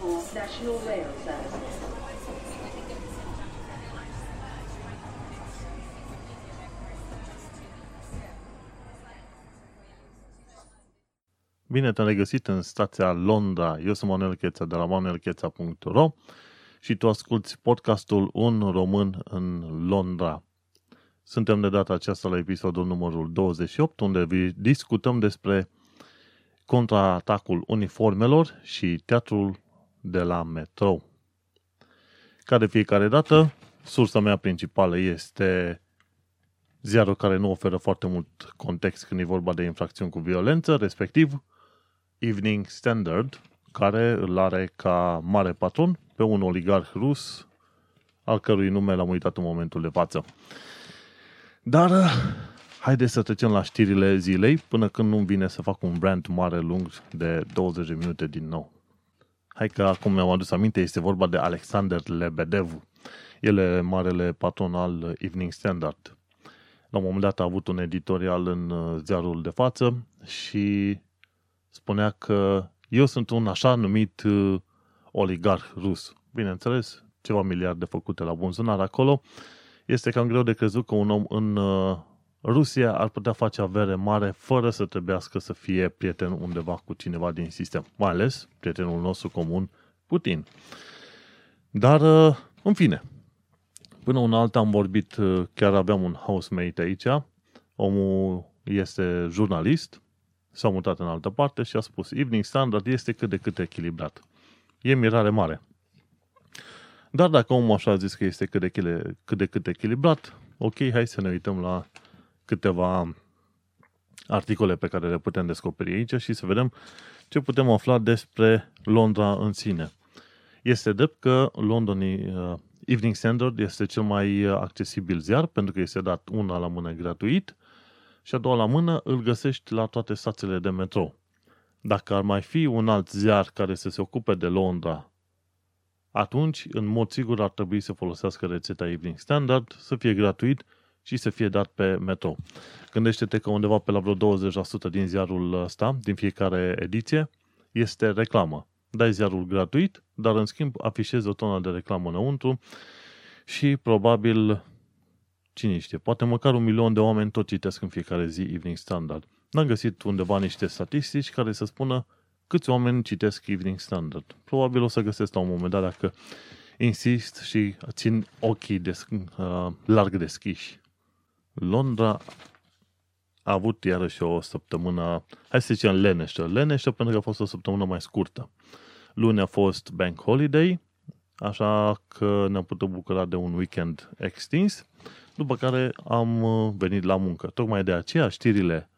for National Rail Services. Bine te-am regăsit în stația Londra. Eu sunt Manuel Cheța de la manuelcheța.ro și tu asculti podcastul Un Român în Londra. Suntem de data aceasta la episodul numărul 28, unde discutăm despre contraatacul uniformelor și teatrul de la metrou. Ca de fiecare dată, sursa mea principală este ziarul care nu oferă foarte mult context când e vorba de infracțiuni cu violență, respectiv Evening Standard, care îl are ca mare patron pe un oligarh rus, al cărui nume l-am uitat în momentul de față. Dar haideți să trecem la știrile zilei până când nu vine să fac un brand mare lung de 20 de minute din nou. Hai că acum mi-am adus aminte, este vorba de Alexander Lebedev. El e marele patron al Evening Standard. La un moment dat a avut un editorial în uh, ziarul de față și spunea că eu sunt un așa numit uh, oligarh rus. Bineînțeles, ceva miliarde făcute la bunzunar acolo. Este cam greu de crezut că un om în uh, Rusia ar putea face avere mare fără să trebuiască să fie prieten undeva cu cineva din sistem. Mai ales prietenul nostru comun, Putin. Dar, uh, în fine, până un alt am vorbit, chiar aveam un housemate aici, omul este jurnalist, s-a mutat în altă parte și a spus Evening Standard este cât de cât echilibrat. E mirare mare. Dar dacă omul așa a zis că este cât de, cât de cât echilibrat, ok, hai să ne uităm la câteva articole pe care le putem descoperi aici și să vedem ce putem afla despre Londra în sine. Este drept că London uh, Evening Standard este cel mai accesibil ziar pentru că este dat una la mână gratuit și a doua la mână îl găsești la toate stațiile de metrou. Dacă ar mai fi un alt ziar care să se ocupe de Londra, atunci, în mod sigur, ar trebui să folosească rețeta Evening Standard, să fie gratuit și să fie dat pe metrou. Gândește-te că undeva pe la vreo 20% din ziarul ăsta, din fiecare ediție, este reclamă. Dai ziarul gratuit, dar în schimb afișezi o tonă de reclamă înăuntru și probabil Cine știe, poate măcar un milion de oameni tot citesc în fiecare zi Evening Standard. N-am găsit undeva niște statistici care să spună câți oameni citesc Evening Standard. Probabil o să găsesc la un moment dat dacă insist și țin ochii des, uh, larg deschiși. Londra a avut iarăși o săptămână, hai să zicem leneșă. Leneșă pentru că a fost o săptămână mai scurtă. Luni a fost Bank Holiday, așa că ne-am putut bucura de un weekend extins după care am uh, venit la muncă. Tocmai de aceea știrile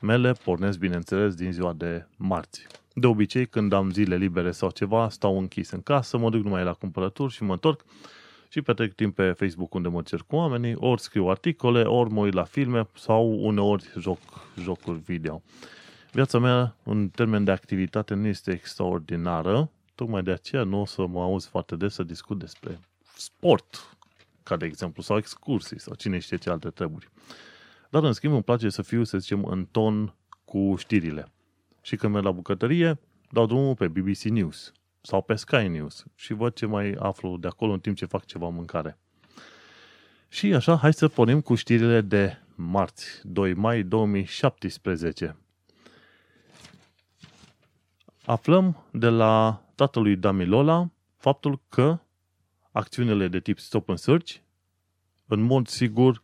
mele pornesc, bineînțeles, din ziua de marți. De obicei, când am zile libere sau ceva, stau închis în casă, mă duc numai la cumpărături și mă întorc și petrec timp pe Facebook unde mă cer cu oamenii, ori scriu articole, ori mă uit la filme sau uneori joc jocuri video. Viața mea, în termen de activitate, nu este extraordinară, tocmai de aceea nu o să mă auzi foarte des să discut despre sport, ca de exemplu, sau excursii, sau cine știe ce alte treburi. Dar, în schimb, îmi place să fiu, să zicem, în ton cu știrile. Și când merg la bucătărie, dau drumul pe BBC News sau pe Sky News și văd ce mai aflu de acolo în timp ce fac ceva mâncare. Și așa, hai să pornim cu știrile de marți, 2 mai 2017. Aflăm de la tatălui Damilola faptul că acțiunile de tip stop and search, în mod sigur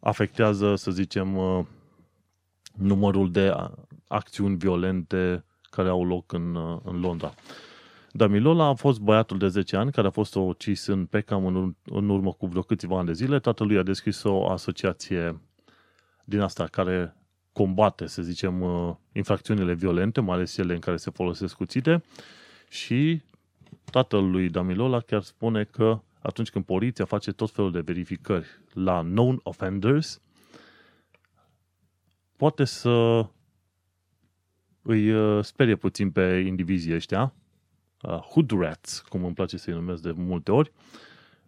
afectează, să zicem, numărul de acțiuni violente care au loc în, în Londra. Damilola a fost băiatul de 10 ani care a fost ucis în Peckham în, în urmă cu vreo câțiva ani de zile. Tatălui a deschis o asociație din asta care combate, să zicem, infracțiunile violente, mai ales cele în care se folosesc cuțite și tatăl lui Damilola chiar spune că atunci când poliția face tot felul de verificări la known offenders, poate să îi uh, sperie puțin pe indivizii ăștia, uh, hood rats, cum îmi place să-i numesc de multe ori,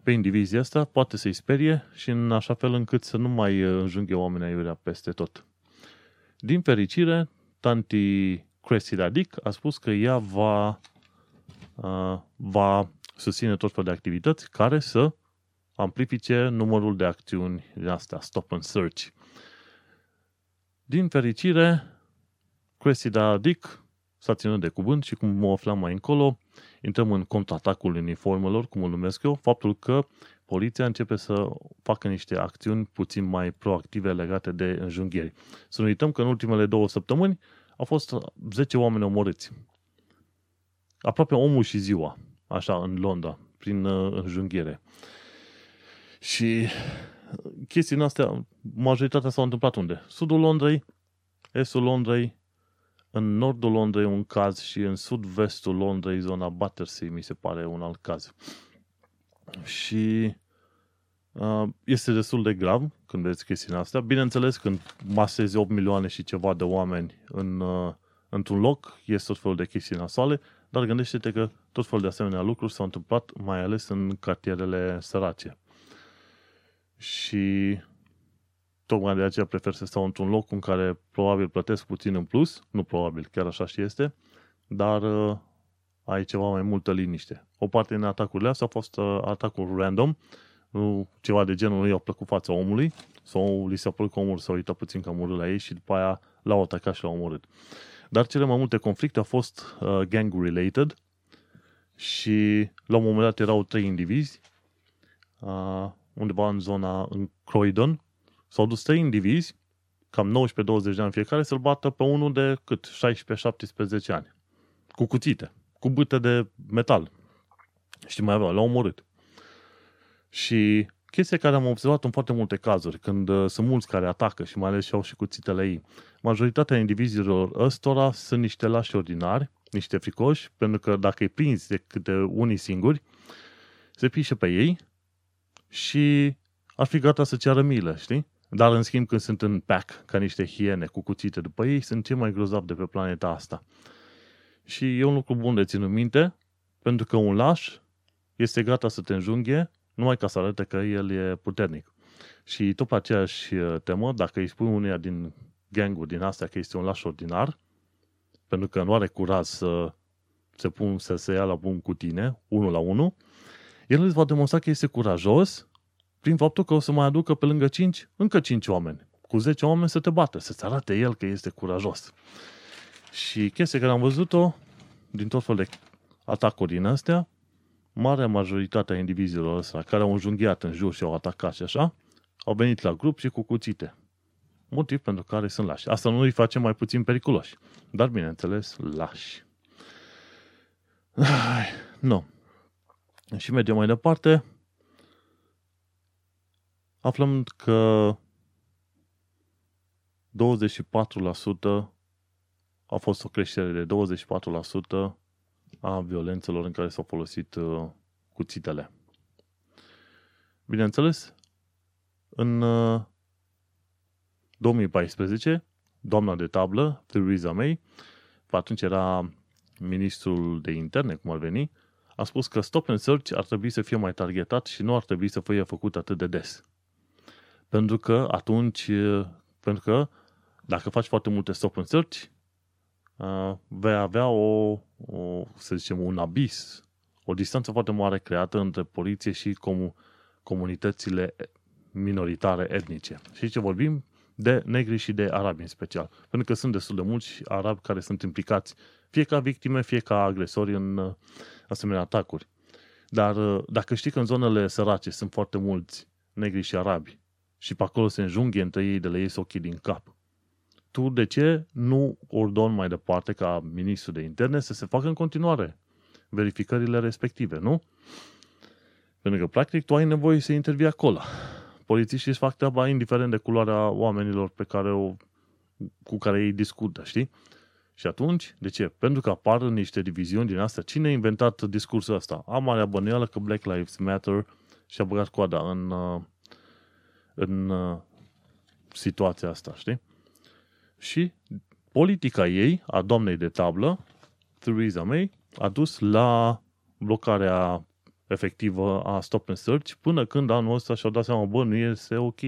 pe indivizii ăsta poate să-i sperie și în așa fel încât să nu mai uh, înjunghe oamenii aiurea peste tot. Din fericire, tanti Cressida Dick a spus că ea va, uh, va susține tot felul de activități care să amplifice numărul de acțiuni din astea, stop and search. Din fericire, Cressida Dick s-a ținut de cuvânt și cum mă aflam mai încolo, intrăm în contraatacul uniformelor, cum îl numesc eu, faptul că poliția începe să facă niște acțiuni puțin mai proactive legate de înjunghieri. Să nu uităm că în ultimele două săptămâni au fost 10 oameni omorâți. Aproape omul și ziua, așa, în Londra, prin uh, înjunghiere. Și chestiile astea, majoritatea s-au întâmplat unde? Sudul Londrei, estul Londrei, în nordul Londrei un caz și în sud-vestul Londrei, zona Battersea, mi se pare un alt caz. Și uh, este destul de grav când vezi chestiile astea. Bineînțeles, când masezi 8 milioane și ceva de oameni în, uh, într-un loc, este tot felul de chestii nasoale, dar gândește-te că tot felul de asemenea lucruri s-au întâmplat mai ales în cartierele sărace. Și tocmai de aceea prefer să stau într-un loc în care probabil plătesc puțin în plus, nu probabil, chiar așa și este, dar uh, ai ceva mai multă liniște. O parte din atacurile astea au fost uh, atacuri random, nu ceva de genul nu i-au plăcut fața omului, sau li s-a părut că omul s-a uitat puțin că a la ei și după aia l-au atacat și l-au omorât. Dar cele mai multe conflicte au fost uh, gang-related și la un moment dat erau trei indivizi uh, undeva în zona, în Croydon, s-au dus trei indivizi, cam 19-20 de ani fiecare, să-l bată pe unul de cât? 16-17 ani. Cu cuțite, cu bâte de metal. Și mai avea, l-au omorât. Și chestia care am observat în foarte multe cazuri, când uh, sunt mulți care atacă și mai ales și au și cuțitele ei, majoritatea indivizilor ăstora sunt niște lași ordinari, niște fricoși, pentru că dacă îi prinzi de câte unii singuri, se pișe pe ei și ar fi gata să ceară milă, știi? Dar, în schimb, când sunt în pack, ca niște hiene cu cuțite după ei, sunt cei mai grozavi de pe planeta asta. Și e un lucru bun de ținut minte, pentru că un laș este gata să te înjunghe numai ca să arate că el e puternic. Și tot pe aceeași uh, temă, dacă îi spui uneia din gangul din astea că este un laș ordinar, pentru că nu are curaj să se, pun, să se ia la bun cu tine, unul la unul, el îți va demonstra că este curajos prin faptul că o să mai aducă pe lângă 5 încă 5 oameni. Cu 10 oameni să te bată, să-ți arate el că este curajos. Și chestia care am văzut-o din tot felul de atacuri din astea, marea majoritate a indivizilor ăsta care au înjunghiat în jur și au atacat și așa, au venit la grup și cu cuțite. Motiv pentru care sunt lași. Asta nu îi face mai puțin periculoși. Dar, bineînțeles, lași. Nu. Și mergem mai departe aflăm că 24% a fost o creștere de 24% a violențelor în care s-au folosit uh, cuțitele. Bineînțeles, în 2014, uh, doamna de tablă, Theresa May, atunci era ministrul de interne, cum ar veni, a spus că stop and search ar trebui să fie mai targetat și nu ar trebui să fie făcut atât de des. Pentru că atunci, pentru că dacă faci foarte multe stop and search, vei avea o, o, să zicem, un abis, o distanță foarte mare creată între poliție și comu, comunitățile minoritare etnice. Și ce vorbim? De negri și de arabi în special. Pentru că sunt destul de mulți arabi care sunt implicați fie ca victime, fie ca agresori în asemenea atacuri. Dar dacă știi că în zonele sărace sunt foarte mulți negri și arabi și pe acolo se înjunghe între ei de le ies ochii din cap. Tu de ce nu ordon mai departe ca ministru de interne să se facă în continuare verificările respective, nu? Pentru că, practic, tu ai nevoie să intervii acolo. Polițiștii își fac treaba indiferent de culoarea oamenilor pe care o, cu care ei discută, știi? Și atunci, de ce? Pentru că apar niște diviziuni din astea. Cine a inventat discursul ăsta? Am marea bănuială că Black Lives Matter și-a băgat coada în, uh, în uh, situația asta, știi? Și politica ei, a doamnei de tablă, Theresa May, a dus la blocarea efectivă a stop and search până când anul ăsta și-au dat seama, bă, nu este ok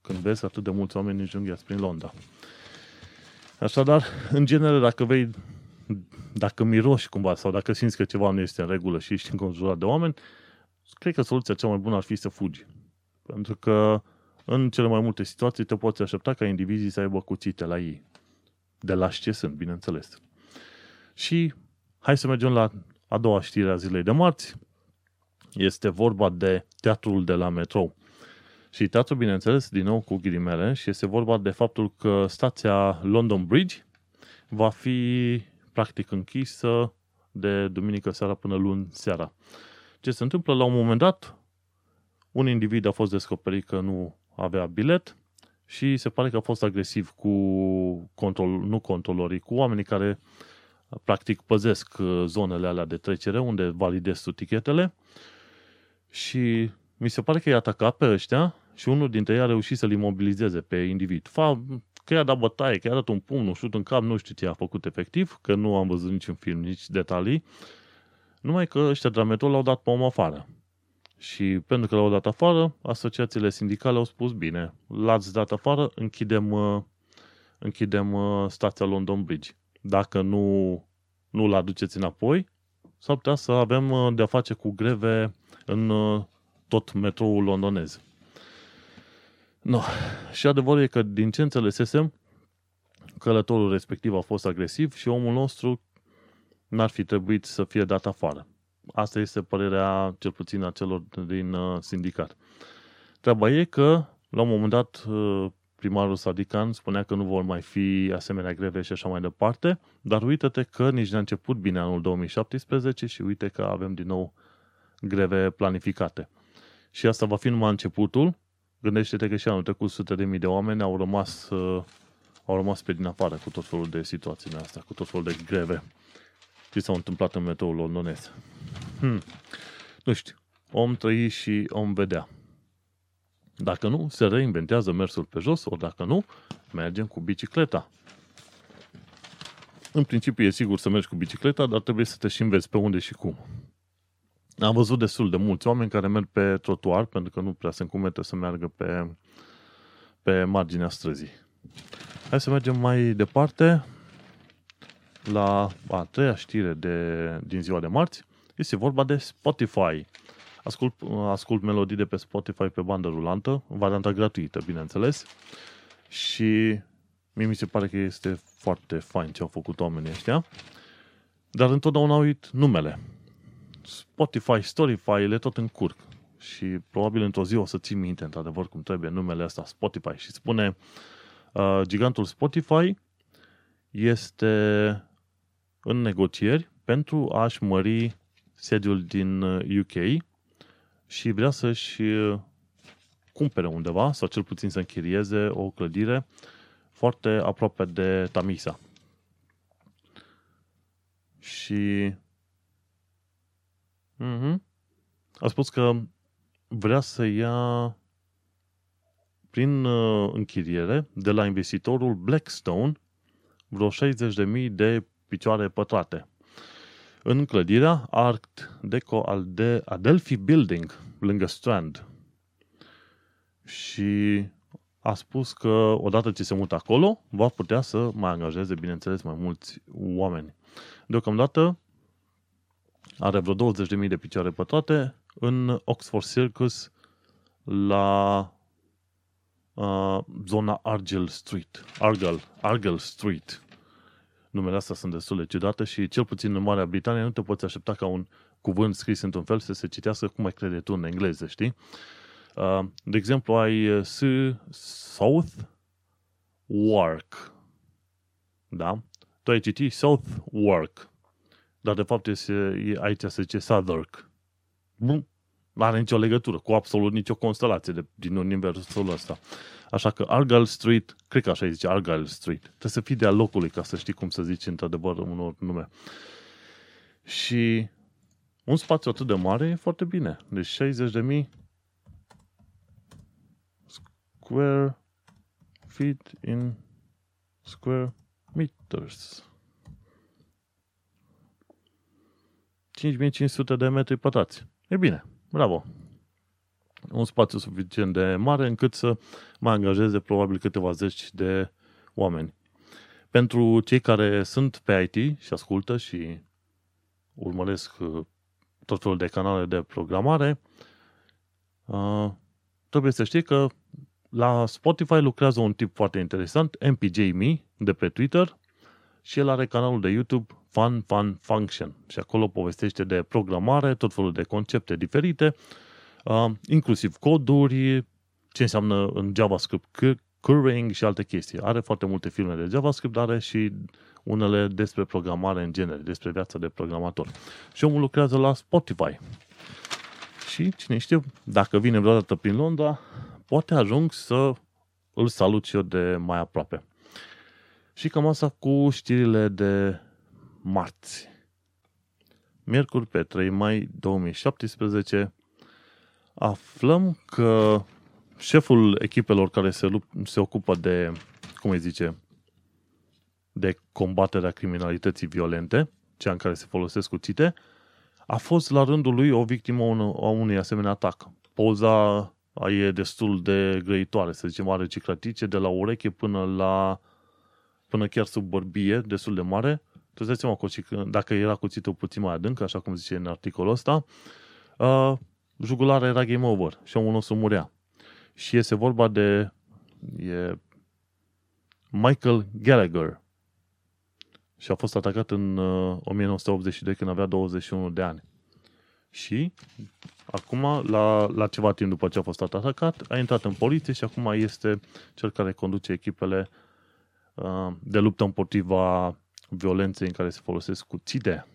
când vezi atât de mulți oameni înjunghiați prin Londra. Așadar, în genere, dacă vei, dacă miroși cumva sau dacă simți că ceva nu este în regulă și ești înconjurat de oameni, cred că soluția cea mai bună ar fi să fugi. Pentru că în cele mai multe situații te poți aștepta ca indivizii să aibă cuțite la ei. De la ce sunt, bineînțeles. Și hai să mergem la a doua știre a zilei de marți. Este vorba de teatrul de la metrou. Și teatru, bineînțeles, din nou cu ghilimele, și este vorba de faptul că stația London Bridge va fi practic închisă de duminică seara până luni seara. Ce se întâmplă? La un moment dat, un individ a fost descoperit că nu avea bilet și se pare că a fost agresiv cu control, nu controlorii, cu oamenii care practic păzesc uh, zonele alea de trecere unde validezi tu tichetele și mi se pare că i-a atacat pe ăștia și unul dintre ei a reușit să-l imobilizeze pe individ. Fa, că i-a dat bătaie, că i-a dat un pumn, un șut în cap, nu știu ce a făcut efectiv, că nu am văzut niciun film, nici detalii, numai că ăștia de la l-au dat pe om afară. Și pentru că l-au dat afară, asociațiile sindicale au spus, bine, l-ați dat afară, închidem, uh, închidem uh, stația London Bridge. Dacă nu, nu l aduceți înapoi, s-ar putea să avem uh, de-a face cu greve în tot metroul londonez. No. Și adevărul e că, din ce înțelesesem, călătorul respectiv a fost agresiv și omul nostru n-ar fi trebuit să fie dat afară. Asta este părerea, cel puțin, a celor din uh, sindicat. Treaba e că, la un moment dat, uh, primarul Sadican spunea că nu vor mai fi asemenea greve și așa mai departe, dar uite-te că nici n-a început bine anul 2017 și uite că avem din nou greve planificate. Și asta va fi numai începutul. Gândește-te că și anul trecut sute de mii de oameni au rămas, uh, au rămas pe din afară cu tot felul de situații astea, cu tot felul de greve ce s-au întâmplat în metroul londonez. Hmm. Nu știu, om trăi și om vedea. Dacă nu, se reinventează mersul pe jos, ori dacă nu, mergem cu bicicleta. În principiu e sigur să mergi cu bicicleta, dar trebuie să te și înveți pe unde și cum. Am văzut destul de mulți oameni care merg pe trotuar, pentru că nu prea se încumete să meargă pe, pe marginea străzii. Hai să mergem mai departe la a treia știre de, din ziua de marți. Este vorba de Spotify. Ascult, ascult melodii de pe Spotify pe bandă rulantă, varianta gratuită, bineînțeles. Și mie mi se pare că este foarte fain ce au făcut oamenii ăștia. Dar întotdeauna uit numele. Spotify, Storyfy, le tot încurc. Și probabil într-o zi o să ții minte, într-adevăr, cum trebuie numele ăsta, Spotify. Și spune, uh, gigantul Spotify este în negocieri pentru a-și mări sediul din UK uh, și vrea să-și uh, cumpere undeva, sau cel puțin să închirieze o clădire foarte aproape de Tamisa. Și uh-huh. a spus că vrea să ia prin uh, închiriere de la investitorul Blackstone vreo 60.000 de picioare pătrate. În clădirea Art Deco al de Adelphi Building, lângă Strand. Și a spus că odată ce se mută acolo, va putea să mai angajeze, bineînțeles, mai mulți oameni. Deocamdată are vreo 20.000 de picioare pătrate în Oxford Circus la uh, zona Argyle Street. Argyle, Argyle Street numele astea sunt destul de ciudate și cel puțin în Marea Britanie nu te poți aștepta ca un cuvânt scris într-un fel să se citească cum ai crede tu în engleză, știi? Uh, de exemplu, ai uh, S, South Work. Da? Tu ai citit South Work. Dar de fapt este, aici se zice Southwark. Bun. Nu are nicio legătură cu absolut nicio constelație de, din universul ăsta. Așa că Argyle Street, cred că așa îi zice Argyle Street. Trebuie să fii de al locului ca să știi cum să zici într-adevăr unor nume. Și un spațiu atât de mare e foarte bine. Deci 60.000 square feet in square meters. 5500 de metri pătrați. E bine, bravo un spațiu suficient de mare încât să mai angajeze probabil câteva zeci de oameni. Pentru cei care sunt pe IT și ascultă și urmăresc uh, tot felul de canale de programare, uh, trebuie să știi că la Spotify lucrează un tip foarte interesant, MPJ.me, de pe Twitter, și el are canalul de YouTube Fun Fun Function și acolo povestește de programare, tot felul de concepte diferite, uh, inclusiv coduri, ce înseamnă în JavaScript currying și alte chestii. Are foarte multe filme de JavaScript, dar are și unele despre programare în genere, despre viața de programator. Și omul lucrează la Spotify. Și cine știe, dacă vine vreodată prin Londra, poate ajung să îl salut și eu de mai aproape. Și cam asta cu știrile de marți. Miercuri pe 3 mai 2017 aflăm că șeful echipelor care se, se ocupă de, cum îi zice, de combaterea criminalității violente, cea în care se folosesc cuțite, a fost la rândul lui o victimă a unui asemenea atac. Poza e destul de grăitoare, să zicem, are ciclatice de la ureche până la până chiar sub bărbie, destul de mare. Tu îți seama că dacă era cuțitul puțin mai adânc, așa cum zice în articolul ăsta, uh, jugularea era game over și omul nostru murea. Și este vorba de e Michael Gallagher. Și a fost atacat în uh, 1982 când avea 21 de ani. Și acum, la, la ceva timp după ce a fost atacat, a intrat în poliție și acum este cel care conduce echipele uh, de luptă împotriva violenței în care se folosesc cuțite.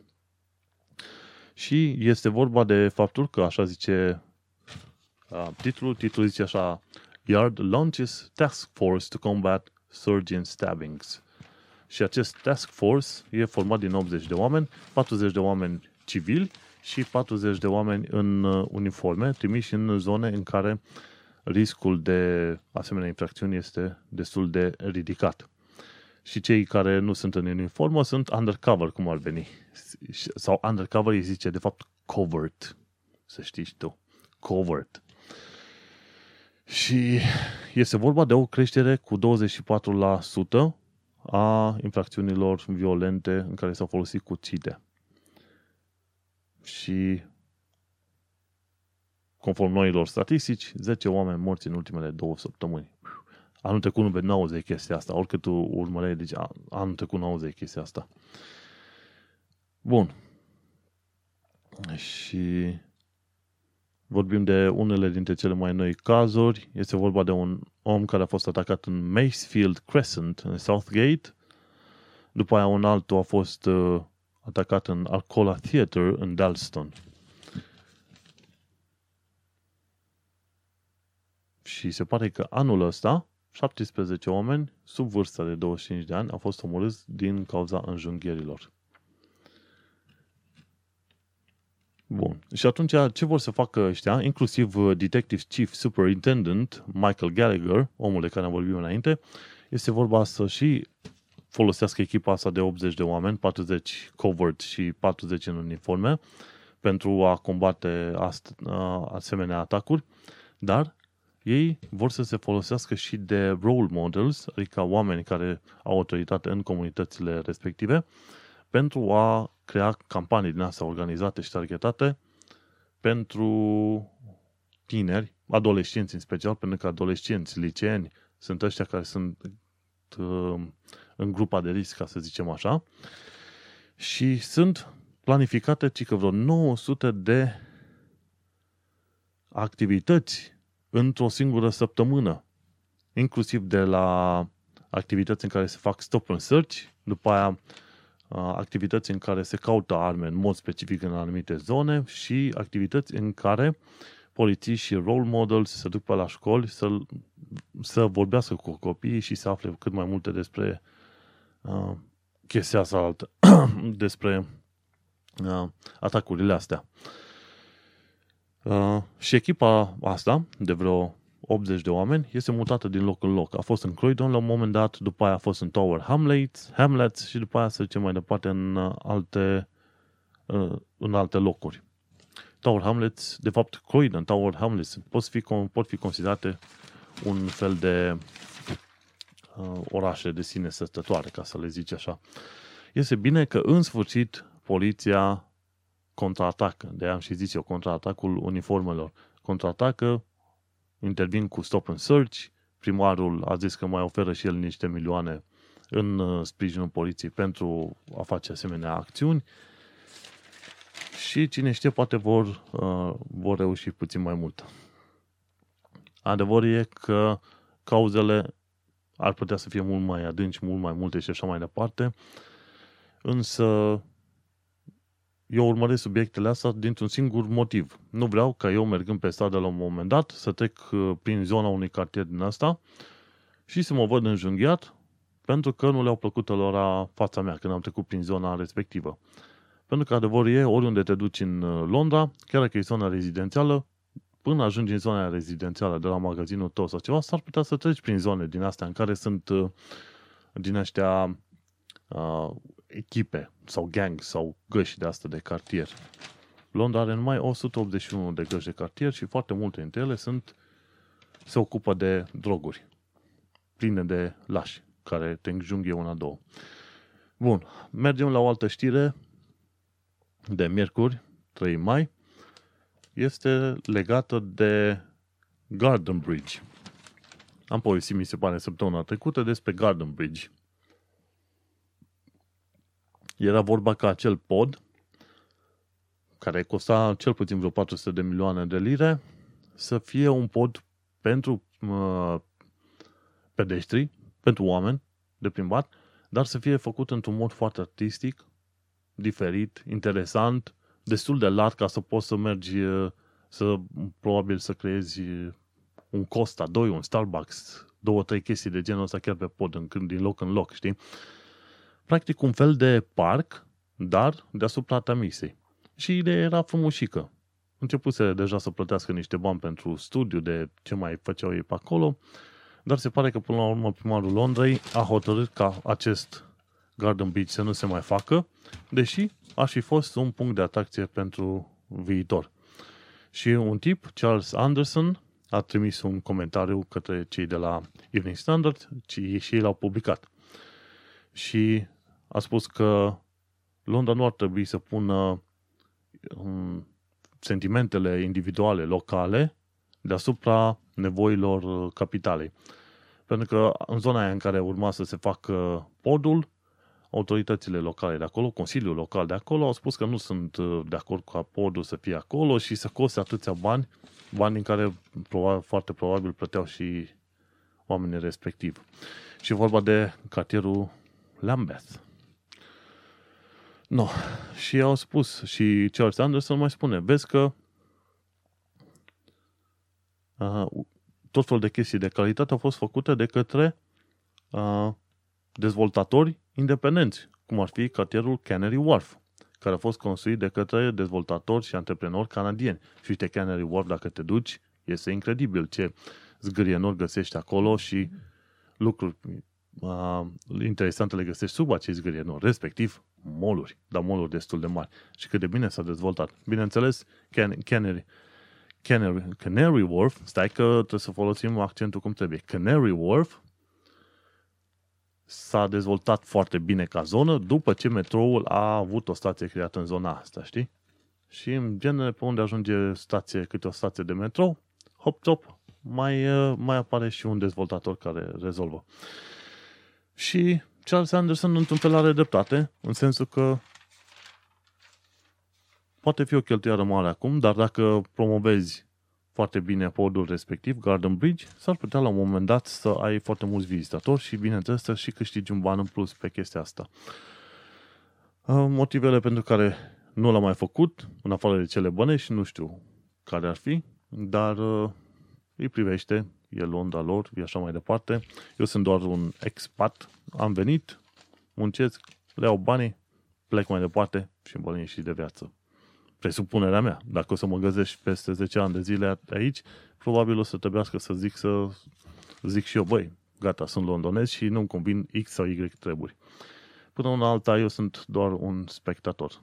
Și este vorba de faptul că, așa zice uh, titlul, titlul zice așa Yard launches task force to combat surgeon stabbings. Și acest task force e format din 80 de oameni, 40 de oameni civili și 40 de oameni în uh, uniforme, trimiși în zone în care riscul de asemenea infracțiuni este destul de ridicat. Și cei care nu sunt în uniformă sunt undercover, cum ar veni. Sau undercover îi zice, de fapt, covert. Să știi tu. Covert. Și este vorba de o creștere cu 24% a infracțiunilor violente în care s-au folosit cuțite. Și conform noilor statistici, 10 oameni morți în ultimele două săptămâni. Anul trecut nu nu auzi chestia asta, oricât tu urmăreai, deci anul trecut nu auzi chestia asta. Bun. Și vorbim de unele dintre cele mai noi cazuri. Este vorba de un om care a fost atacat în Macefield Crescent, în Southgate. După aia un altul a fost uh, atacat în Arcola Theatre, în Dalston. Și se pare că anul ăsta 17 oameni sub vârsta de 25 de ani au fost omorâți din cauza înjunghierilor. Bun. Și atunci ce vor să facă ăștia, inclusiv uh, Detective Chief Superintendent Michael Gallagher, omul de care am vorbit înainte, este vorba să și folosească echipa asta de 80 de oameni, 40 covert și 40 în uniforme, pentru a combate ast- uh, asemenea atacuri, dar ei vor să se folosească și de role models, adică oameni care au autoritate în comunitățile respective, pentru a crea campanii din astea organizate și targetate pentru tineri, adolescenți în special, pentru că adolescenți, liceeni, sunt ăștia care sunt uh, în grupa de risc, ca să zicem așa, și sunt planificate, ci că vreo 900 de activități într-o singură săptămână, inclusiv de la activități în care se fac stop and search, după aia activități în care se caută arme în mod specific în anumite zone și activități în care polițiști și role models se duc pe la școli să, să vorbească cu copiii și să afle cât mai multe despre uh, chestia asta altă, despre uh, atacurile astea. Uh, și echipa asta, de vreo 80 de oameni, este mutată din loc în loc. A fost în Croydon la un moment dat, după aia a fost în Tower Hamlets, Hamlets și după aia să zicem mai departe în uh, alte, uh, în alte locuri. Tower Hamlets, de fapt Croydon, Tower Hamlets pot fi, pot fi considerate un fel de uh, orașe de sine stătătoare, ca să le zici așa. Este bine că în sfârșit poliția contraatacă, de am și zis eu, contraatacul uniformelor. Contraatacă, intervin cu stop and search, primarul a zis că mai oferă și el niște milioane în uh, sprijinul poliției pentru a face asemenea acțiuni și cine știe, poate vor, uh, vor reuși puțin mai mult. Adevărul e că cauzele ar putea să fie mult mai adânci, mult mai multe și așa mai departe, însă eu urmăresc subiectele astea dintr-un singur motiv. Nu vreau ca eu, mergând pe stradă la un moment dat, să trec uh, prin zona unui cartier din asta și să mă văd înjunghiat pentru că nu le-au plăcut lor fața mea când am trecut prin zona respectivă. Pentru că adevărul e, oriunde te duci în uh, Londra, chiar dacă e zona rezidențială, până ajungi în zona rezidențială de la magazinul tău sau ceva, s-ar putea să treci prin zone din astea în care sunt uh, din ăștia uh, echipe sau gang sau găși de astea de cartier. Londra are numai 181 de găși de cartier și foarte multe dintre ele sunt, se ocupă de droguri pline de lași care te înjunghe una, două. Bun, mergem la o altă știre de miercuri, 3 mai, este legată de Garden Bridge. Am povestit, mi se pare, săptămâna trecută despre Garden Bridge. Era vorba că acel pod, care costa cel puțin vreo 400 de milioane de lire, să fie un pod pentru uh, pedestri, pentru oameni de plimbat, dar să fie făcut într-un mod foarte artistic, diferit, interesant, destul de lat ca să poți să mergi, să probabil să creezi un Costa 2, un Starbucks, două, trei chestii de genul ăsta chiar pe pod, în, din loc în loc, știi? Practic un fel de parc, dar deasupra tamisei. Și ideea era frumușică. Începuse deja să plătească niște bani pentru studiu de ce mai făceau ei pe acolo, dar se pare că până la urmă primarul Londrei a hotărât ca acest Garden Beach să nu se mai facă, deși aș fi fost un punct de atracție pentru viitor. Și un tip, Charles Anderson, a trimis un comentariu către cei de la Evening Standard și ei l-au publicat. Și a spus că Londra nu ar trebui să pună um, sentimentele individuale, locale, deasupra nevoilor capitalei. Pentru că în zona aia în care urma să se facă podul, autoritățile locale de acolo, Consiliul Local de acolo, au spus că nu sunt uh, de acord ca podul să fie acolo și să coste atâția bani, bani din care probabil, foarte probabil plăteau și oamenii respectiv. Și vorba de cartierul Lambeth. No. Și au spus, și Charles Anderson mai spune, vezi că uh, tot felul de chestii de calitate au fost făcute de către uh, dezvoltatori independenți, cum ar fi cartierul Canary Wharf, care a fost construit de către dezvoltatori și antreprenori canadieni. Și uite, Canary Wharf, dacă te duci, este incredibil ce zgârienori găsești acolo și lucruri uh, interesante le găsești sub acești zgârienori, respectiv moluri, dar moluri destul de mari. Și cât de bine s-a dezvoltat. Bineînțeles, Can- Canary, Canary, Canary Wharf, stai că trebuie să folosim accentul cum trebuie. Canary Wharf s-a dezvoltat foarte bine ca zonă după ce metroul a avut o stație creată în zona asta, știi? Și în genere pe unde ajunge stație, câte o stație de metrou, hop, top, mai, mai apare și un dezvoltator care rezolvă. Și Charles Anderson într-un fel are dreptate, în sensul că poate fi o cheltuială mare acum, dar dacă promovezi foarte bine podul respectiv, Garden Bridge, s-ar putea la un moment dat să ai foarte mulți vizitatori și bineînțeles să și câștigi un ban în plus pe chestia asta. Uh, motivele pentru care nu l-am mai făcut, în afară de cele bănești, nu știu care ar fi, dar uh, îi privește, e Londra lor, e așa mai departe. Eu sunt doar un expat, am venit, muncesc, le iau banii, plec mai departe și îmi și de viață presupunerea mea. Dacă o să mă găsești peste 10 ani de zile aici, probabil o să trebuiască să zic să zic și eu, băi, gata, sunt londonez și nu-mi convin X sau Y treburi. Până una alta, eu sunt doar un spectator.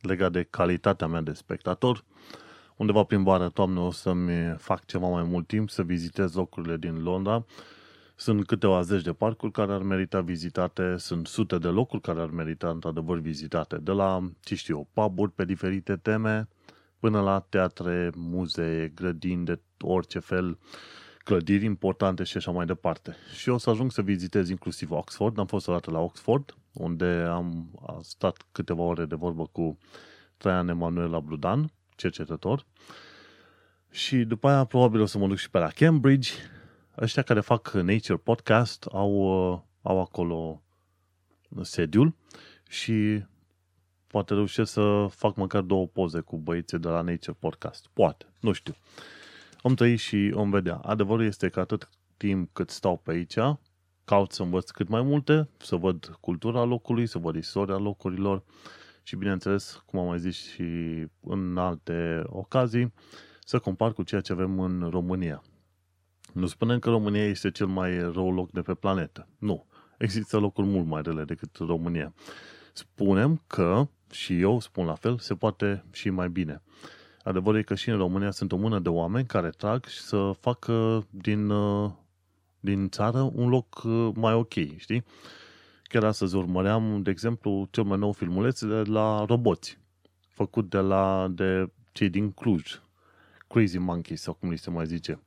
Legat de calitatea mea de spectator, undeva prin vara toamnă o să-mi fac ceva mai mult timp să vizitez locurile din Londra, Sunt câteva zeci de parcuri care ar merita vizitate, sunt sute de locuri care ar merita într-adevăr vizitate, de la, ce știu pub pe diferite teme, până la teatre, muzee, grădini de orice fel, clădiri importante și așa mai departe. Și o să ajung să vizitez inclusiv Oxford. Am fost o dată la Oxford, unde am stat câteva ore de vorbă cu Traian Emanuel Abludan, cercetător. Și după aia probabil o să mă duc și pe la Cambridge. Ăștia care fac Nature Podcast au, au acolo sediul și poate reușesc să fac măcar două poze cu băieții de la Nature Podcast. Poate, nu știu. Om trăi și om vedea. Adevărul este că atât timp cât stau pe aici, caut să învăț cât mai multe, să văd cultura locului, să văd istoria locurilor și, bineînțeles, cum am mai zis și în alte ocazii, să compar cu ceea ce avem în România. Nu spunem că România este cel mai rău loc de pe planetă. Nu. Există locuri mult mai rele decât România. Spunem că, și eu spun la fel, se poate și mai bine. Adevărul e că și în România sunt o mână de oameni care trag și să facă din, uh, din țară un loc uh, mai ok, știi? Chiar astăzi urmăream, de exemplu, cel mai nou filmuleț de la roboți, făcut de la de cei din Cluj, Crazy Monkeys, sau cum li se mai zice.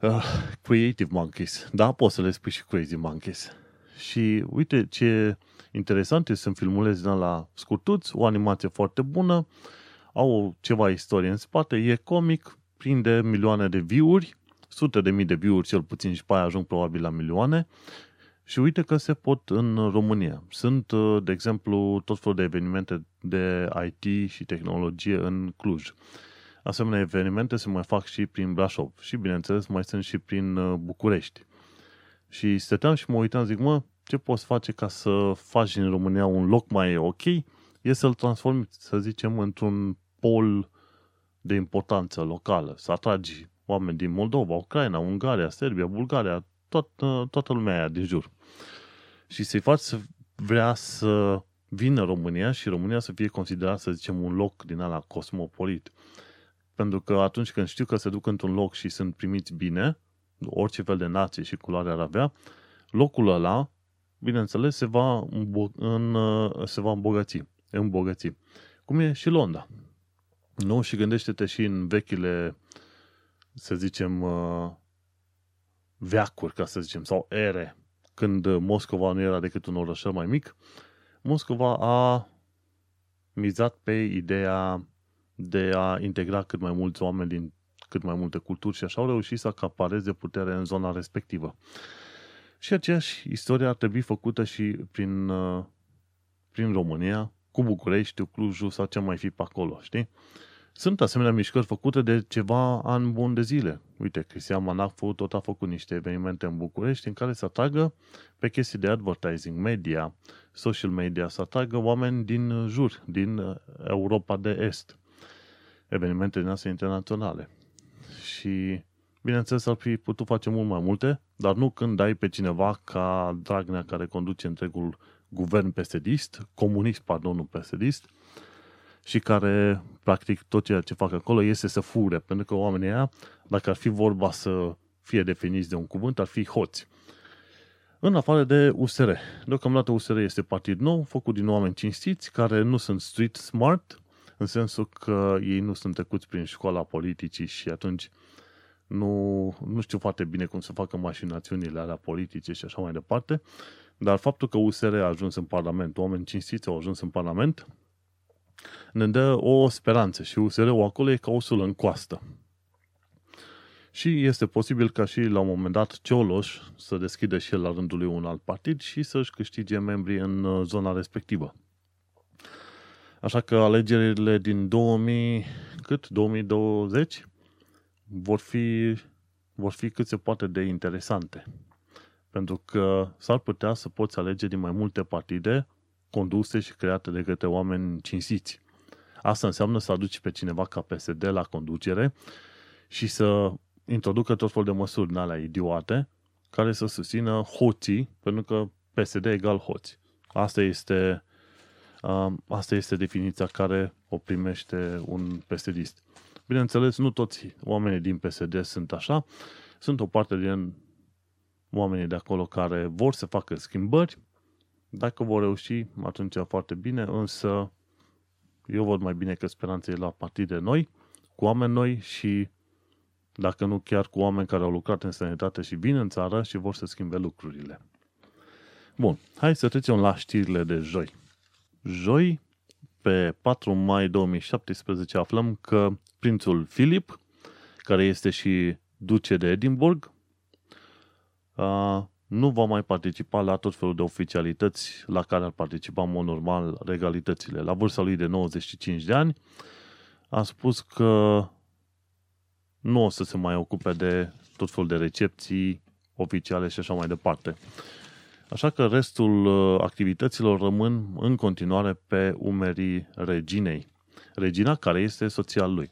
Uh, Creative Monkeys. Da, poți să le spui și Crazy Monkeys. Și uite ce interesant sunt filmuleți din la scurtuți, o animație foarte bună, au ceva istorie în spate, e comic, prinde milioane de view-uri, sute de mii de view-uri cel puțin și pe aia ajung probabil la milioane și uite că se pot în România. Sunt, uh, de exemplu, tot felul de evenimente de IT și tehnologie în Cluj. Asemenea evenimente se mai fac și prin Brașov și, bineînțeles, mai sunt și prin uh, București. Și stăteam și mă uitam, zic, mă, ce poți face ca să faci în România un loc mai ok? E să-l transformi, să zicem, într-un pol de importanță locală, să atragi oameni din Moldova, Ucraina, Ungaria, Serbia, Bulgaria, tot, toată lumea aia din jur. Și să-i faci să vrea să vină România și România să fie considerat, să zicem, un loc din ala cosmopolit. Pentru că atunci când știu că se duc într-un loc și sunt primiți bine, orice fel de nație și culoare ar avea, locul ăla, bineînțeles, se va, îmbo- în, se va îmbogăți, îmbogăți. Cum e și Londra. Nu? Și gândește-te și în vechile, să zicem, uh, veacuri, ca să zicem, sau ere, când Moscova nu era decât un oraș mai mic, Moscova a mizat pe ideea de a integra cât mai mulți oameni din cât mai multe culturi și așa au reușit să acapareze putere în zona respectivă. Și aceeași istorie ar trebui făcută și prin, uh, prin România, cu București, Clujul sau ce mai fi pe acolo, știi? Sunt asemenea mișcări făcute de ceva ani bun de zile. Uite, Cristian Manafu tot a făcut niște evenimente în București în care să atragă pe chestii de advertising, media, social media, să atragă oameni din jur, din uh, Europa de Est. Evenimente din astea internaționale. Și, bineînțeles, ar fi putut face mult mai multe, dar nu când ai pe cineva ca Dragnea care conduce întregul guvern pesedist, comunist, pardon, nu pesedist, și care, practic, tot ceea ce fac acolo este să fure, pentru că oamenii aia, dacă ar fi vorba să fie definiți de un cuvânt, ar fi hoți. În afară de USR. Deocamdată USR este partid nou, făcut din oameni cinstiți, care nu sunt street smart, în sensul că ei nu sunt trecuți prin școala politicii și atunci nu, nu știu foarte bine cum să facă mașinațiunile alea politice și așa mai departe, dar faptul că USR a ajuns în Parlament, oameni cinstiți au ajuns în Parlament, ne dă o speranță și USR-ul acolo e ca o sulă în coastă. Și este posibil ca și la un moment dat Cioloș să deschide și el la rândul lui un alt partid și să-și câștige membrii în uh, zona respectivă. Așa că alegerile din 2000, cât? 2020 vor fi, vor fi cât se poate de interesante. Pentru că s-ar putea să poți alege din mai multe partide conduse și create de către oameni cinstiți. Asta înseamnă să aduci pe cineva ca PSD la conducere și să introducă tot felul de măsuri din alea idiote care să susțină hoții, pentru că PSD egal hoți. Asta este, um, asta este definiția care o primește un psd Bineînțeles, nu toți oamenii din PSD sunt așa. Sunt o parte din oamenii de acolo care vor să facă schimbări. Dacă vor reuși, atunci foarte bine, însă eu văd mai bine că speranța e la partide noi, cu oameni noi și dacă nu chiar cu oameni care au lucrat în sănătate și vin în țară și vor să schimbe lucrurile. Bun, hai să trecem la știrile de joi. Joi, pe 4 mai 2017, aflăm că prințul Filip, care este și duce de Edinburgh, nu va mai participa la tot felul de oficialități la care ar participa în mod normal regalitățile. La vârsta lui de 95 de ani a spus că nu o să se mai ocupe de tot felul de recepții oficiale și așa mai departe. Așa că restul uh, activităților rămân în continuare pe umerii reginei. Regina care este soția lui.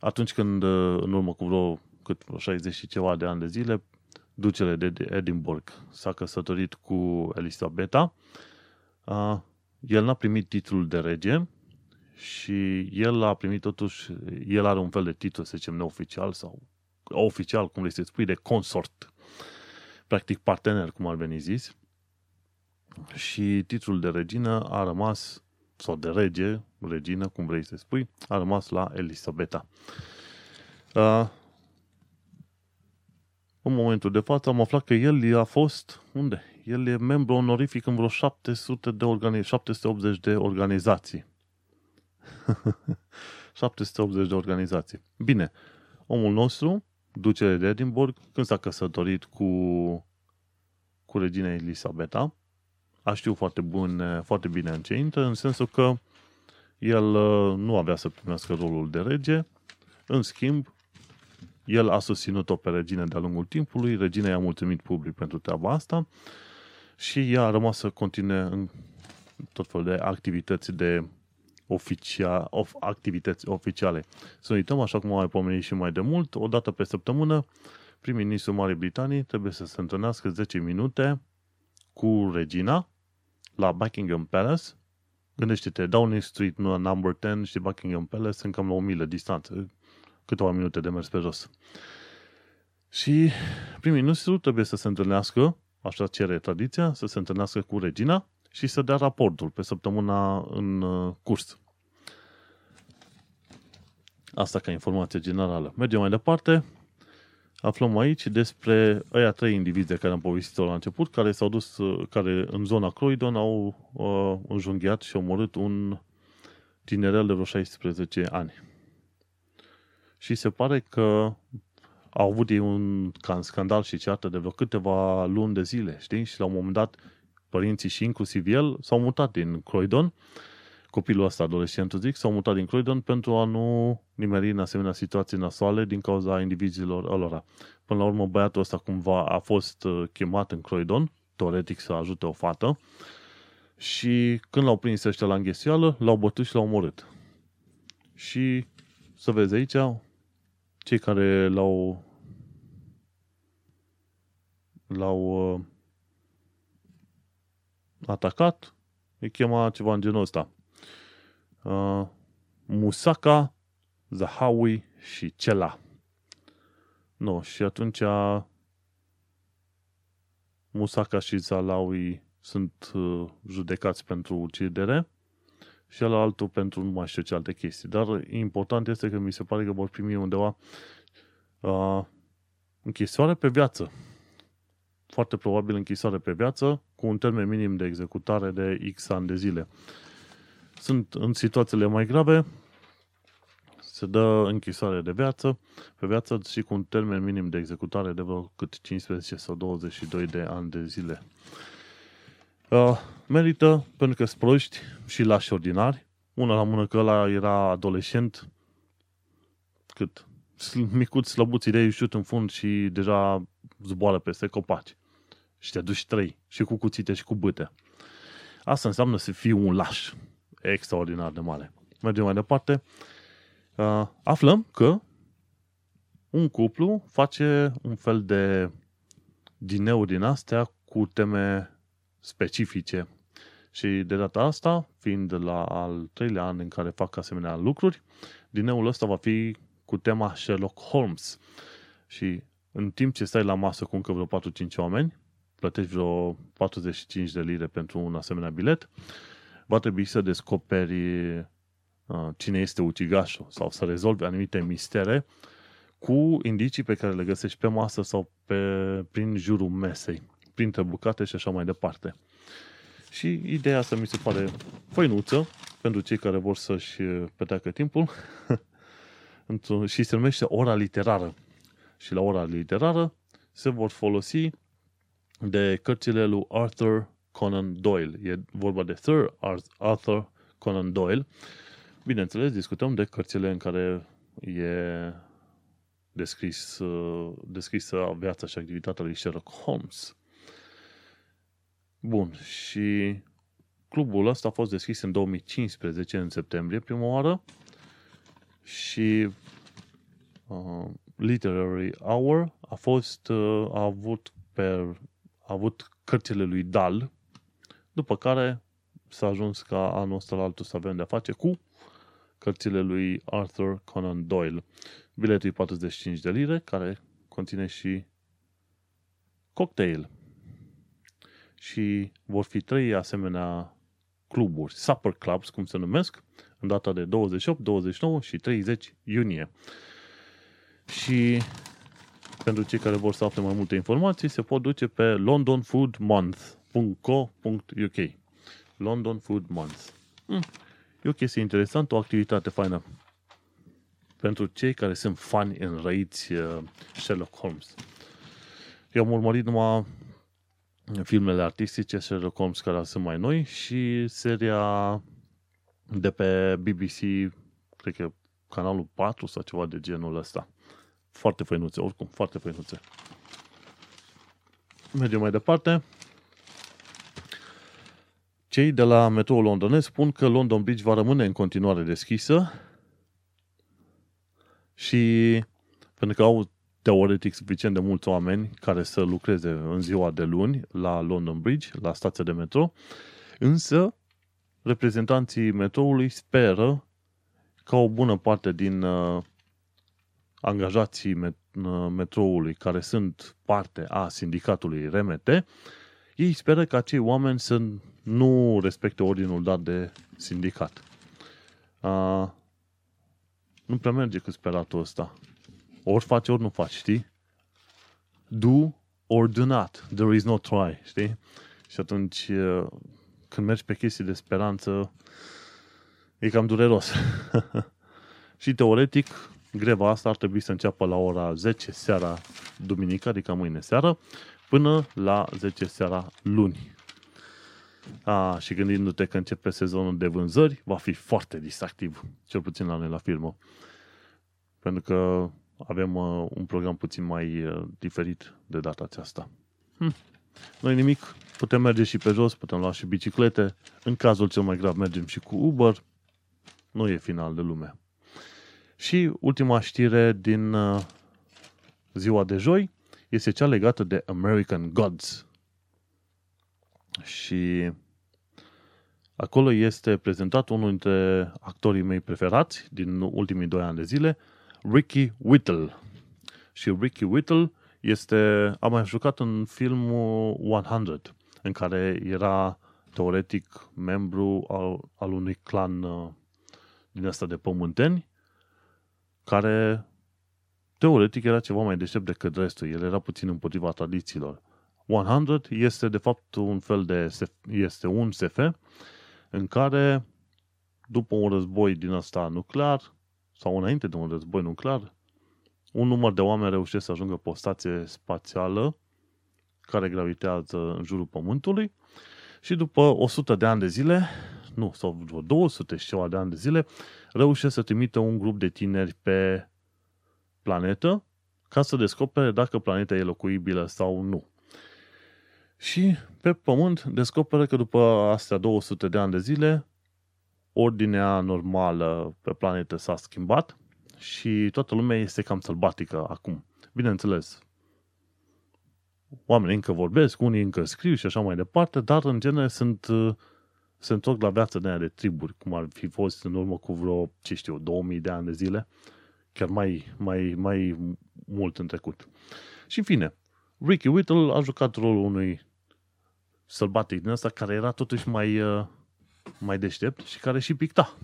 Atunci când, uh, în urmă cu vreo cât, 60 și ceva de ani de zile, ducele de Edinburgh s-a căsătorit cu Elisabeta, el n-a primit titlul de rege și el a primit totuși, el are un fel de titlu, să zicem, neoficial sau oficial, cum le să spui, de consort. Practic partener, cum ar veni zis. Și titlul de regină a rămas, sau de rege, regină, cum vrei să spui, a rămas la Elisabeta. În momentul de față am aflat că el a fost, unde? El e membru onorific în vreo 700 de organi- 780 de organizații. 780 de organizații. Bine, omul nostru, ducele de Edinburgh, când s-a căsătorit cu, cu regina Elisabeta, a știut foarte, bun, foarte bine în ce intră, în sensul că el uh, nu avea să primească rolul de rege, în schimb, el a susținut-o pe regina de-a lungul timpului, regina i-a mulțumit public pentru treaba asta și ea a rămas să continue în tot felul de activități de oficia, of, activități oficiale. Să uităm, așa cum am mai pomenit și mai de mult, o dată pe săptămână, prim-ministrul Marii Britanii trebuie să se întâlnească 10 minute cu regina la Buckingham Palace. Gândește-te, Downing Street, number 10 și Buckingham Palace sunt cam la o milă distanță câteva minute de mers pe jos. Și prim-ministru trebuie să se întâlnească, așa cere tradiția, să se întâlnească cu regina și să dea raportul pe săptămâna în uh, curs. Asta ca informație generală. Mergem mai departe. Aflăm aici despre aia trei indivizi de care am povestit la început, care s-au dus, uh, care în zona Croydon au uh, înjunghiat și omorât un tinerel de vreo 16 ani și se pare că au avut ei un scandal și ceartă de vreo câteva luni de zile, știi? Și la un moment dat părinții și inclusiv el s-au mutat din Croydon, copilul ăsta, adolescentul zic, s-au mutat din Croydon pentru a nu nimeri în asemenea situații nasoale din cauza indivizilor ălora. Până la urmă, băiatul ăsta cumva a fost uh, chemat în Croydon, teoretic să ajute o fată, și când l-au prins ăștia la înghesuială, l-au bătut și l-au omorât. Și să vezi aici, cei care l-au l-au uh, atacat, îi chema ceva în genul ăsta. Uh, Musaka, Zahawi și Cela. Nu, și atunci Musaka și Zalawi sunt uh, judecați pentru ucidere și la altul pentru nu mai știu ce alte chestii. Dar important este că mi se pare că vor primi undeva uh, închisoare pe viață. Foarte probabil închisoare pe viață cu un termen minim de executare de X ani de zile. Sunt în situațiile mai grave, se dă închisoare de viață, pe viață și cu un termen minim de executare de vreo cât 15 sau 22 de ani de zile. Uh, merită pentru că sunt proști și lași ordinari. Una la mână că ăla era adolescent, cât micuț, slăbuț, idei șut în fund și deja zboară peste copaci. Și te duci trei, și cu cuțite și cu bâte. Asta înseamnă să fii un laș extraordinar de mare. Mergem mai departe. Uh, aflăm că un cuplu face un fel de dineuri din astea cu teme specifice. Și de data asta, fiind la al treilea an în care fac asemenea lucruri, dineul ăsta va fi cu tema Sherlock Holmes. Și în timp ce stai la masă cu încă vreo 4-5 oameni, plătești vreo 45 de lire pentru un asemenea bilet, va trebui să descoperi uh, cine este ucigașul sau să rezolvi anumite mistere cu indicii pe care le găsești pe masă sau pe, prin jurul mesei, printre bucate și așa mai departe. Și ideea asta mi se pare făinuță pentru cei care vor să-și petreacă timpul și se numește ora literară. Și la ora literară se vor folosi de cărțile lui Arthur Conan Doyle. E vorba de Sir Arthur Conan Doyle. Bineînțeles, discutăm de cărțile în care e descris, descrisă viața și activitatea lui Sherlock Holmes. Bun, și clubul ăsta a fost deschis în 2015, în septembrie, prima oară, și uh, Literary Hour a fost, uh, a avut pe, a avut cărțile lui Dal, după care s-a ajuns ca anul ăsta la altul să avem de-a face cu cărțile lui Arthur Conan Doyle. Biletul e 45 de lire, care conține și cocktail. Și vor fi trei asemenea cluburi, supper clubs, cum se numesc, în data de 28, 29 și 30 iunie. Și pentru cei care vor să afle mai multe informații, se pot duce pe londonfoodmonth.co.uk London Food Month. Hmm. E o chestie interesantă, o activitate faină pentru cei care sunt fani înrăiți uh, Sherlock Holmes. Eu am urmărit numai filmele artistice Sherlock Holmes care sunt mai noi și seria de pe BBC, cred că canalul 4 sau ceva de genul ăsta. Foarte făinuțe, oricum, foarte făinuțe. Mergem mai departe. Cei de la metroul londonez spun că London Bridge va rămâne în continuare deschisă și pentru că au teoretic suficient de mulți oameni care să lucreze în ziua de luni la London Bridge, la stația de metro, însă reprezentanții metroului speră ca o bună parte din uh, angajații met- uh, metroului care sunt parte a sindicatului RMT, ei speră ca acei oameni să nu respecte ordinul dat de sindicat. Uh, nu prea merge cu speratul ăsta. Ori faci, ori nu faci, știi? Do or do not. There is no try, știi? Și atunci, când mergi pe chestii de speranță, e cam dureros. și teoretic, greva asta ar trebui să înceapă la ora 10 seara duminică, adică mâine seară, până la 10 seara luni. A, și gândindu-te că începe sezonul de vânzări, va fi foarte distractiv, cel puțin la noi la firmă. Pentru că avem uh, un program puțin mai uh, diferit de data aceasta. Hm. Noi nimic, putem merge și pe jos, putem lua și biciclete. În cazul cel mai grav mergem și cu Uber. Nu e final de lume. Și ultima știre din uh, ziua de joi este cea legată de American Gods. Și acolo este prezentat unul dintre actorii mei preferați din ultimii doi ani de zile, Ricky Whittle. Și Ricky Whittle este, a mai jucat în filmul 100, în care era teoretic membru al, al unui clan uh, din asta de pământeni, care teoretic era ceva mai deștept decât restul. El era puțin împotriva tradițiilor. 100 este de fapt un fel de este un SF în care după un război din asta nuclear sau înainte de un război nuclear, un număr de oameni reușesc să ajungă pe o stație spațială care gravitează în jurul Pământului și după 100 de ani de zile, nu, sau vreo 200 și ceva de ani de zile, reușesc să trimită un grup de tineri pe planetă ca să descopere dacă planeta e locuibilă sau nu. Și pe Pământ descoperă că după astea 200 de ani de zile, ordinea normală pe planetă s-a schimbat și toată lumea este cam sălbatică acum. Bineînțeles, oamenii încă vorbesc, unii încă scriu și așa mai departe, dar în genere sunt, se întorc la viața de aia de triburi, cum ar fi fost în urmă cu vreo, ce știu, 2000 de ani de zile, chiar mai, mai, mai mult în trecut. Și în fine, Ricky Whittle a jucat rolul unui sălbatic din ăsta care era totuși mai, uh, mai deștept și care și picta.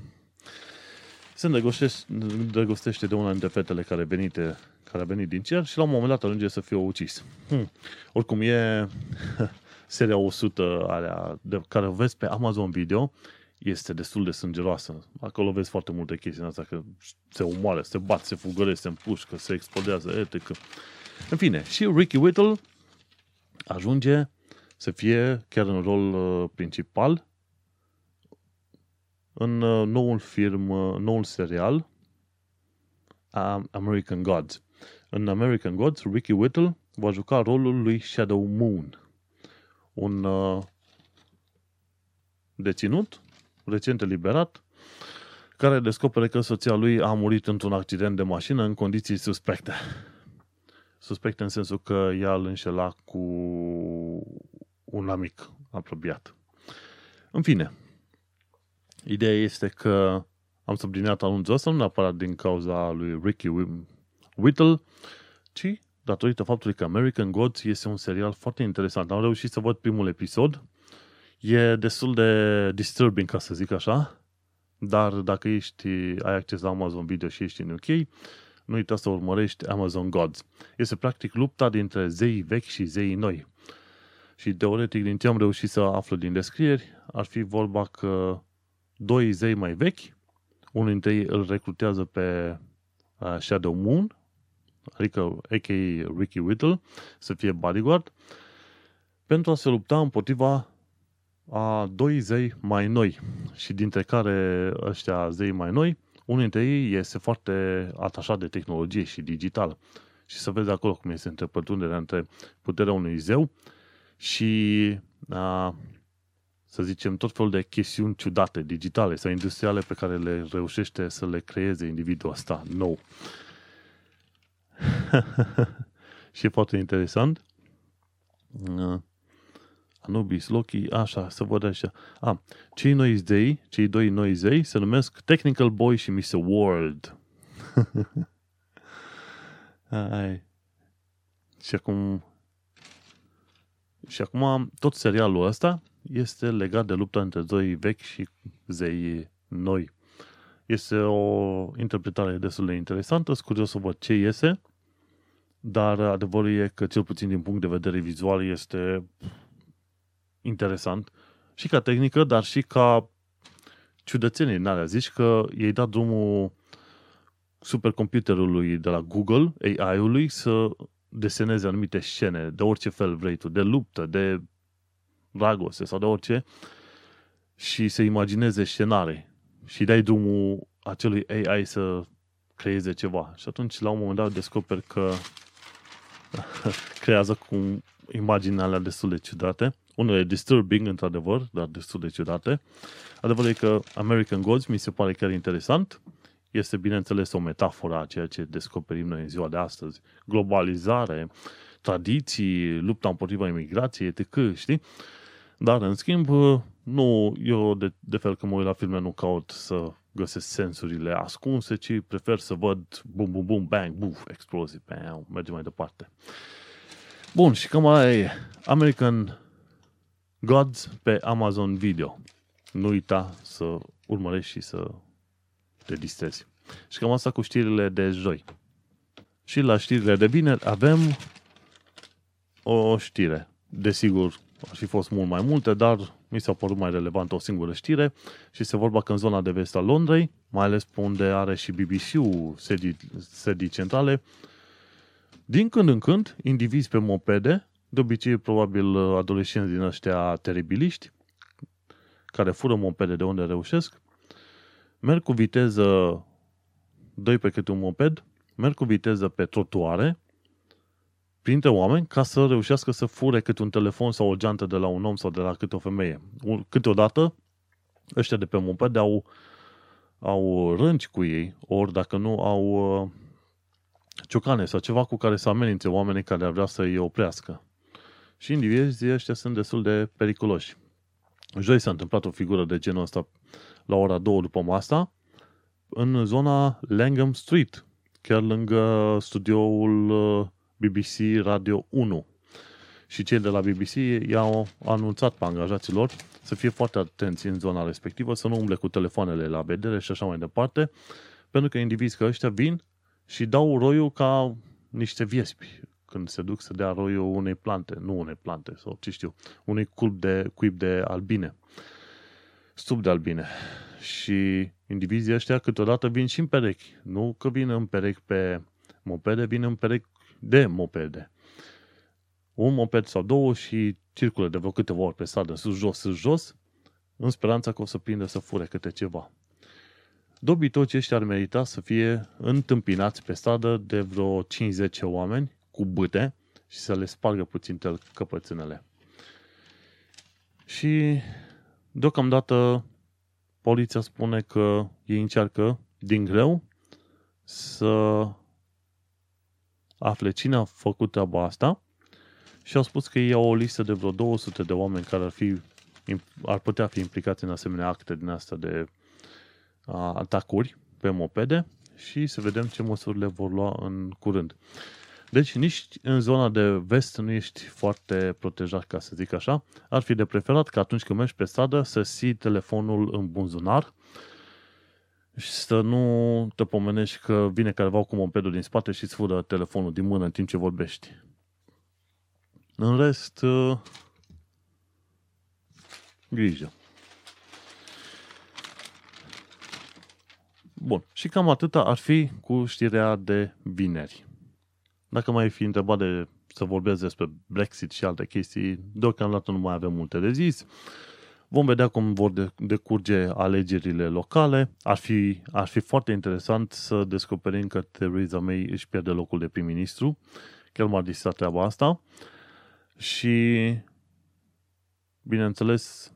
Se îndrăgostește de una dintre fetele care, venite, care a venit din cer și la un moment dat ajunge să fie ucis. Hmm. Oricum e seria 100 alea de care o vezi pe Amazon Video, este destul de sângeroasă. Acolo vezi foarte multe chestii în asta, că se umoare, se bat, se fugăresc, se împușcă, se explodează, etc. În fine, și Ricky Whittle ajunge să fie chiar în rol uh, principal în uh, noul film, uh, noul serial American Gods. În American Gods, Ricky Whittle va juca rolul lui Shadow Moon, un deținut recent eliberat, care descoperă că soția lui a murit într-un accident de mașină în condiții suspecte. Suspecte în sensul că ea îl înșela cu un amic apropiat. În fine, ideea este că am subliniat anunțul ăsta nu neapărat din cauza lui Ricky Whittle, ci datorită faptului că American Gods este un serial foarte interesant. Am reușit să văd primul episod E destul de disturbing, ca să zic așa, dar dacă ești, ai acces la Amazon Video și ești în UK, nu uita să urmărești Amazon Gods. Este practic lupta dintre zei vechi și zei noi. Și teoretic, din ce am reușit să aflu din descrieri, ar fi vorba că doi zei mai vechi, unul dintre ei îl recrutează pe uh, Shadow Moon, adică a.k.a. Ricky Whittle, să fie bodyguard, pentru a se lupta împotriva a doi zei mai noi și dintre care ăștia zei mai noi, unul dintre ei este foarte atașat de tehnologie și digital. Și să vezi acolo cum este întrepătrunderea între puterea unui zeu și, a, să zicem, tot felul de chestiuni ciudate, digitale sau industriale pe care le reușește să le creeze individul ăsta nou. și e foarte interesant. Anubis, Loki, așa, să văd așa. A, cei noi zei, cei doi noi zei se numesc Technical Boy și Mr. World. Ai. Și acum și acum tot serialul ăsta este legat de lupta între doi vechi și zei noi. Este o interpretare destul de interesantă, sunt curios să văd ce iese, dar adevărul e că, cel puțin din punct de vedere vizual, este interesant și ca tehnică, dar și ca ciudățenie în alea. Zici că i-ai dat drumul supercomputerului de la Google, AI-ului, să deseneze anumite scene, de orice fel vrei tu, de luptă, de dragoste sau de orice, și să imagineze scenare și dai drumul acelui AI să creeze ceva. Și atunci, la un moment dat, descoperi că creează cu imagini alea destul de ciudate unele disturbing, într-adevăr, dar destul de ciudate. Adevărul e că American Gods mi se pare chiar interesant. Este, bineînțeles, o metaforă a ceea ce descoperim noi în ziua de astăzi. Globalizare, tradiții, lupta împotriva imigrației, etc., știi? Dar, în schimb, nu, eu de, de fel că mă uit la filme nu caut să găsesc sensurile ascunse, ci prefer să văd bum, bum, bum, bang, buf, explozii, bam, merge mai departe. Bun, și cam ai American Gods pe Amazon Video. Nu uita să urmărești și să te distrezi. Și cam asta cu știrile de joi. Și la știrile de bine avem o știre. Desigur, ar fi fost mult mai multe, dar mi s-a părut mai relevant o singură știre și se vorba că în zona de vest a Londrei, mai ales pe unde are și BBC-ul sedii, sedii centrale, din când în când, indivizi pe mopede de obicei, probabil, adolescenți din ăștia teribiliști, care fură mopede de unde reușesc, merg cu viteză, doi pe câte un moped, merg cu viteză pe trotuare, printre oameni, ca să reușească să fure câte un telefon sau o geantă de la un om sau de la câte o femeie. Câteodată, ăștia de pe moped au, au rânci cu ei, ori dacă nu au uh, ciocane sau ceva cu care să amenințe oamenii care ar vrea să îi oprească. Și indivizii ăștia sunt destul de periculoși. Joi s-a întâmplat o figură de genul ăsta la ora 2 după masa, în zona Langham Street, chiar lângă studioul uh, BBC Radio 1. Și cei de la BBC i-au anunțat pe angajaților să fie foarte atenți în zona respectivă, să nu umble cu telefoanele la vedere și așa mai departe, pentru că indivizi că ăștia vin și dau roiul ca niște viespi când se duc să dea roiul unei plante, nu unei plante, sau ce știu, unui cuib de, cuib de albine, stup de albine. Și indivizii ăștia câteodată vin și în perechi. Nu că vin în perechi pe mopede, vin în perechi de mopede. Un moped sau două și circulă de vreo câteva ori pe stradă, sus, jos, sus, jos, în speranța că o să prindă să fure câte ceva. Dobitoci ăștia ar merita să fie întâmpinați pe stradă de vreo 50 oameni cu bâte și să le spargă puțin căpățânele. Și deocamdată poliția spune că ei încearcă din greu să afle cine a făcut treaba asta și au spus că ei au o listă de vreo 200 de oameni care ar, fi, ar putea fi implicați în asemenea acte din asta de a, atacuri pe mopede și să vedem ce măsuri le vor lua în curând. Deci nici în zona de vest nu ești foarte protejat, ca să zic așa. Ar fi de preferat că atunci când mergi pe stradă să ții telefonul în buzunar și să nu te pomenești că vine careva cu mopedul din spate și îți fură telefonul din mână în timp ce vorbești. În rest, uh, grijă. Bun. Și cam atâta ar fi cu știrea de vineri. Dacă mai fi întrebat de să vorbesc despre Brexit și alte chestii, deocamdată nu mai avem multe de zis. Vom vedea cum vor decurge alegerile locale. Ar fi, ar fi foarte interesant să descoperim că Theresa May își pierde locul de prim-ministru. Chiar m-a distrat treaba asta. Și, bineînțeles,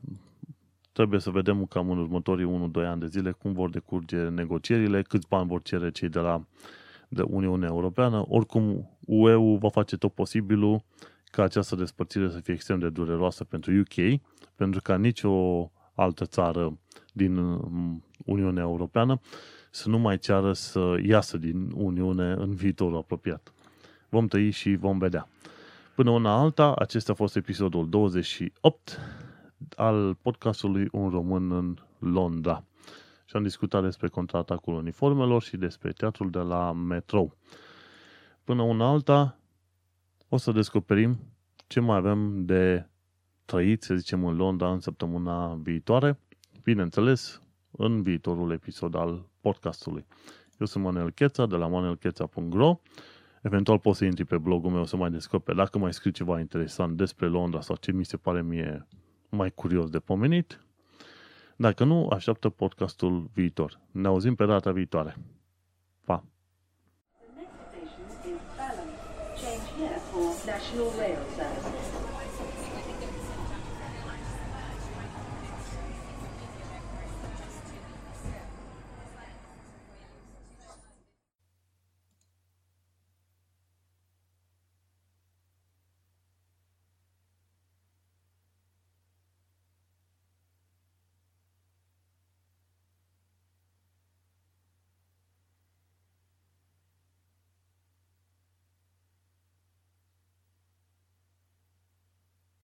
trebuie să vedem cam în următorii 1-2 ani de zile cum vor decurge negocierile, câți bani vor cere cei de la de Uniunea Europeană. Oricum, UE va face tot posibilul ca această despărțire să fie extrem de dureroasă pentru UK, pentru ca nicio altă țară din Uniunea Europeană să nu mai ceară să iasă din Uniune în viitorul apropiat. Vom tăi și vom vedea. Până una alta, acesta a fost episodul 28 al podcastului Un Român în Londra și am discutat despre contraatacul uniformelor și despre teatrul de la metrou. Până una alta, o să descoperim ce mai avem de trăit, să zicem, în Londra în săptămâna viitoare, bineînțeles, în viitorul episod al podcastului. Eu sunt Manuel Cheța de la manuelcheța.ro Eventual poți să intri pe blogul meu să mai descoperi dacă mai scriu ceva interesant despre Londra sau ce mi se pare mie mai curios de pomenit. Dacă nu, așteaptă podcastul viitor. Ne auzim pe data viitoare. National Rail.